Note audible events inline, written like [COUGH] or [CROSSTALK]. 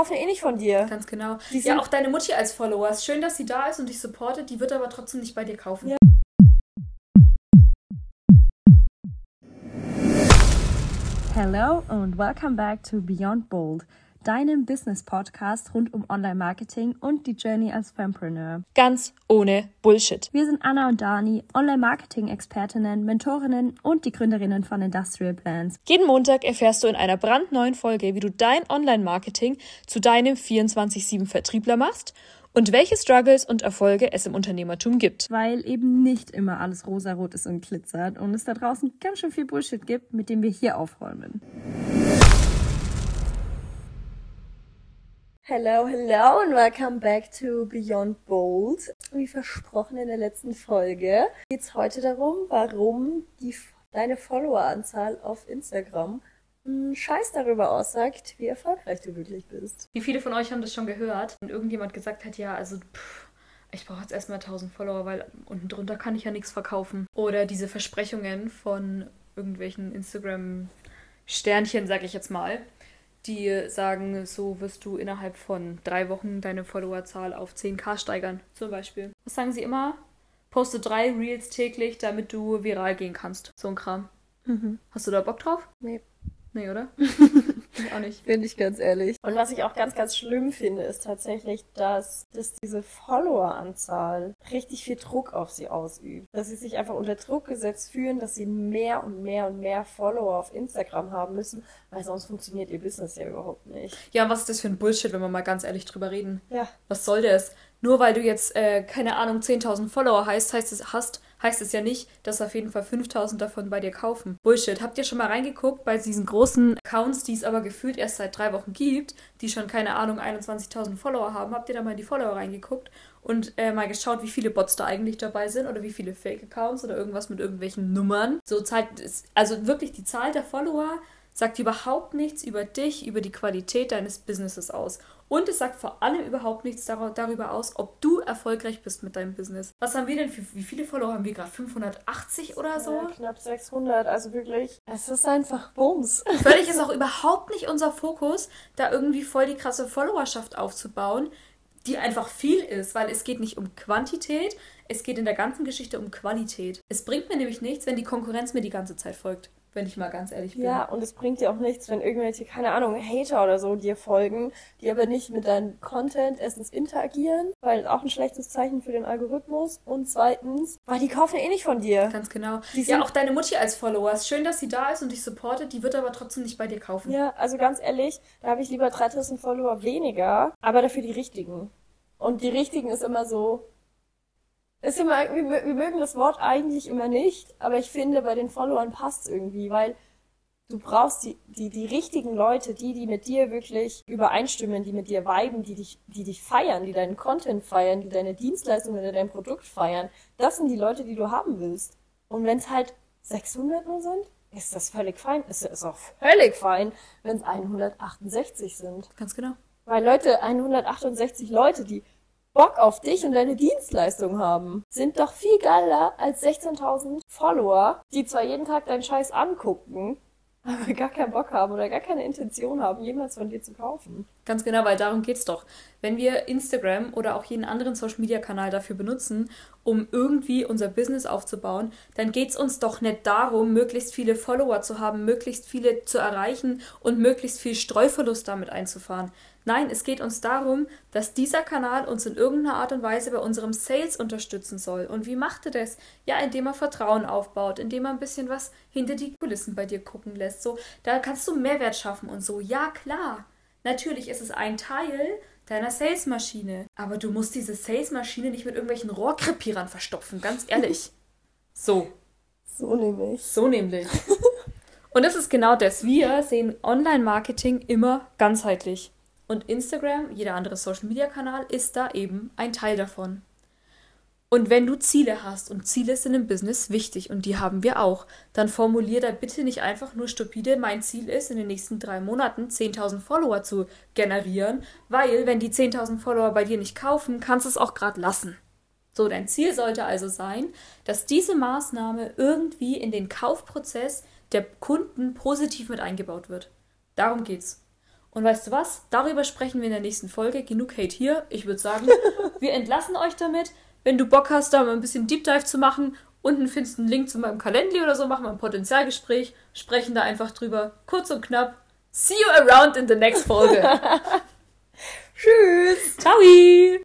kaufen eh nicht von dir. Ganz genau. ja, auch deine Mutti als Follower. Ist schön, dass sie da ist und dich supportet. Die wird aber trotzdem nicht bei dir kaufen. Ja. Hello and welcome back to Beyond Bold deinem Business-Podcast rund um Online-Marketing und die Journey als Fempreneur. Ganz ohne Bullshit. Wir sind Anna und Dani, Online-Marketing-Expertinnen, Mentorinnen und die Gründerinnen von Industrial Plans. Jeden Montag erfährst du in einer brandneuen Folge, wie du dein Online-Marketing zu deinem 24-7-Vertriebler machst und welche Struggles und Erfolge es im Unternehmertum gibt. Weil eben nicht immer alles rosarot ist und glitzert und es da draußen ganz schön viel Bullshit gibt, mit dem wir hier aufräumen. Hello, hello and welcome back to Beyond Bold. Wie versprochen in der letzten Folge geht es heute darum, warum die, deine Followeranzahl auf Instagram einen Scheiß darüber aussagt, wie erfolgreich du wirklich bist. Wie viele von euch haben das schon gehört? Und irgendjemand gesagt hat, ja, also pff, ich brauche jetzt erstmal 1000 Follower, weil unten drunter kann ich ja nichts verkaufen. Oder diese Versprechungen von irgendwelchen Instagram-Sternchen, sag ich jetzt mal die sagen, so wirst du innerhalb von drei Wochen deine Followerzahl auf 10k steigern, zum Beispiel. Was sagen sie immer? Poste drei Reels täglich, damit du viral gehen kannst. So ein Kram. Mhm. Hast du da Bock drauf? Nee. Nee, oder? [LAUGHS] ich auch nicht. Finde ich ganz ehrlich. Und was ich auch ganz, ganz schlimm finde, ist tatsächlich, dass, dass diese Followeranzahl richtig viel Druck auf sie ausübt. Dass sie sich einfach unter Druck gesetzt fühlen, dass sie mehr und mehr und mehr Follower auf Instagram haben müssen, weil sonst funktioniert ihr Business ja überhaupt nicht. Ja, was ist das für ein Bullshit, wenn wir mal ganz ehrlich drüber reden? Ja. Was soll das? Nur weil du jetzt, äh, keine Ahnung, 10.000 Follower heißt, heißt es, hast, heißt es ja nicht, dass auf jeden Fall 5.000 davon bei dir kaufen. Bullshit. Habt ihr schon mal reingeguckt bei diesen großen Accounts, die es aber gefühlt erst seit drei Wochen gibt, die schon, keine Ahnung, 21.000 Follower haben? Habt ihr da mal in die Follower reingeguckt und äh, mal geschaut, wie viele Bots da eigentlich dabei sind oder wie viele Fake-Accounts oder irgendwas mit irgendwelchen Nummern? So zeigt es, also wirklich die Zahl der Follower sagt überhaupt nichts über dich, über die Qualität deines Businesses aus. Und es sagt vor allem überhaupt nichts darüber aus, ob du erfolgreich bist mit deinem Business. Was haben wir denn für, wie viele Follower haben wir gerade? 580 oder so? Ja, knapp 600, also wirklich, es ist einfach Bums. [LAUGHS] Völlig ist auch überhaupt nicht unser Fokus, da irgendwie voll die krasse Followerschaft aufzubauen, die einfach viel ist, weil es geht nicht um Quantität, es geht in der ganzen Geschichte um Qualität. Es bringt mir nämlich nichts, wenn die Konkurrenz mir die ganze Zeit folgt wenn ich mal ganz ehrlich bin. Ja, und es bringt dir auch nichts, wenn irgendwelche, keine Ahnung, Hater oder so dir folgen, die aber nicht mit deinem Content erstens interagieren, weil auch ein schlechtes Zeichen für den Algorithmus und zweitens, weil die kaufen eh nicht von dir. Ganz genau. ja, auch deine Mutti als Follower. Ist schön, dass sie da ist und dich supportet, die wird aber trotzdem nicht bei dir kaufen. Ja, also ganz ehrlich, da habe ich lieber 3000 Follower weniger, aber dafür die richtigen. Und die richtigen ist immer so, ist immer, wir, wir mögen das Wort eigentlich immer nicht, aber ich finde, bei den Followern passt es irgendwie, weil du brauchst die, die, die richtigen Leute, die, die mit dir wirklich übereinstimmen, die mit dir viben, die dich, die dich feiern, die deinen Content feiern, die deine Dienstleistung oder dein Produkt feiern. Das sind die Leute, die du haben willst. Und wenn es halt 600 nur sind, ist das völlig fein. Es ist auch völlig fein, wenn es 168 sind. Ganz genau. Weil Leute, 168 Leute, die Bock auf dich und deine Dienstleistung haben, sind doch viel geiler als 16.000 Follower, die zwar jeden Tag deinen Scheiß angucken, [LAUGHS] aber gar keinen Bock haben oder gar keine Intention haben, jemals von dir zu kaufen. Ganz genau, weil darum geht's doch. Wenn wir Instagram oder auch jeden anderen Social Media Kanal dafür benutzen, um irgendwie unser Business aufzubauen, dann geht's uns doch nicht darum, möglichst viele Follower zu haben, möglichst viele zu erreichen und möglichst viel Streuverlust damit einzufahren. Nein, es geht uns darum, dass dieser Kanal uns in irgendeiner Art und Weise bei unserem Sales unterstützen soll. Und wie macht er das? Ja, indem er Vertrauen aufbaut, indem er ein bisschen was hinter die Kulissen bei dir gucken lässt. So, da kannst du Mehrwert schaffen und so. Ja, klar. Natürlich ist es ein Teil deiner Salesmaschine. Aber du musst diese Salesmaschine nicht mit irgendwelchen Rohrkrepierern verstopfen, ganz ehrlich. [LAUGHS] So. So nämlich. So nämlich. [LAUGHS] Und das ist genau das. Wir sehen Online-Marketing immer ganzheitlich. Und Instagram, jeder andere Social-Media-Kanal, ist da eben ein Teil davon. Und wenn du Ziele hast, und Ziele sind im Business wichtig, und die haben wir auch, dann formulier da bitte nicht einfach nur stupide, mein Ziel ist, in den nächsten drei Monaten 10.000 Follower zu generieren, weil, wenn die 10.000 Follower bei dir nicht kaufen, kannst du es auch gerade lassen. So, dein Ziel sollte also sein, dass diese Maßnahme irgendwie in den Kaufprozess der Kunden positiv mit eingebaut wird. Darum geht's. Und weißt du was? Darüber sprechen wir in der nächsten Folge. Genug Hate hier. Ich würde sagen, [LAUGHS] wir entlassen euch damit. Wenn du Bock hast, da mal ein bisschen Deep Dive zu machen, unten findest du einen Link zu meinem Kalendli oder so, machen wir ein Potenzialgespräch, sprechen da einfach drüber. Kurz und knapp. See you around in the next Folge. [LAUGHS] Tschüss. Ciao!